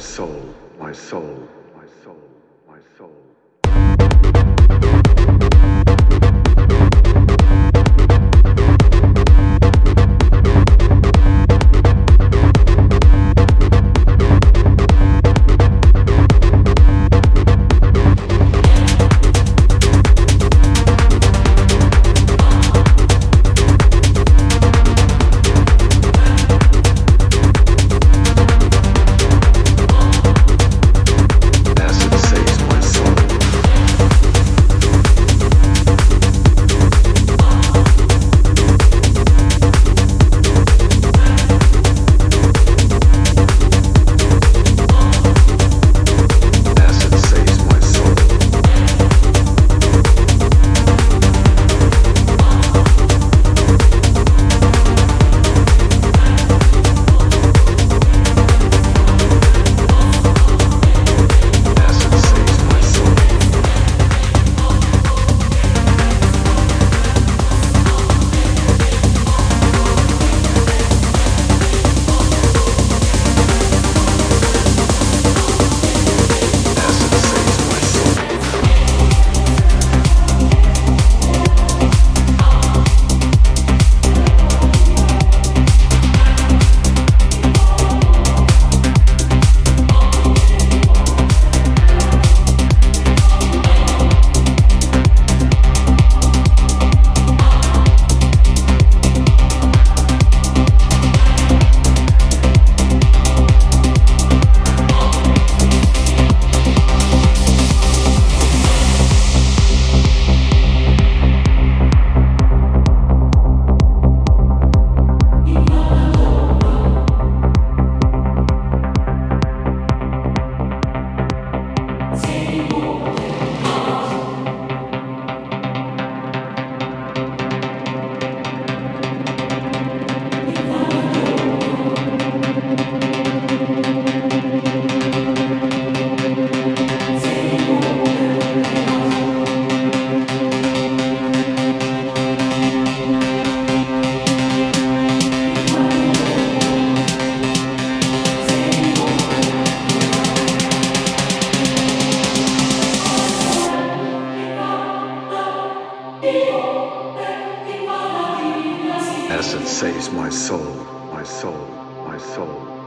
my soul, my soul, my soul, my soul, my soul. Acid saves my soul, my soul, my soul.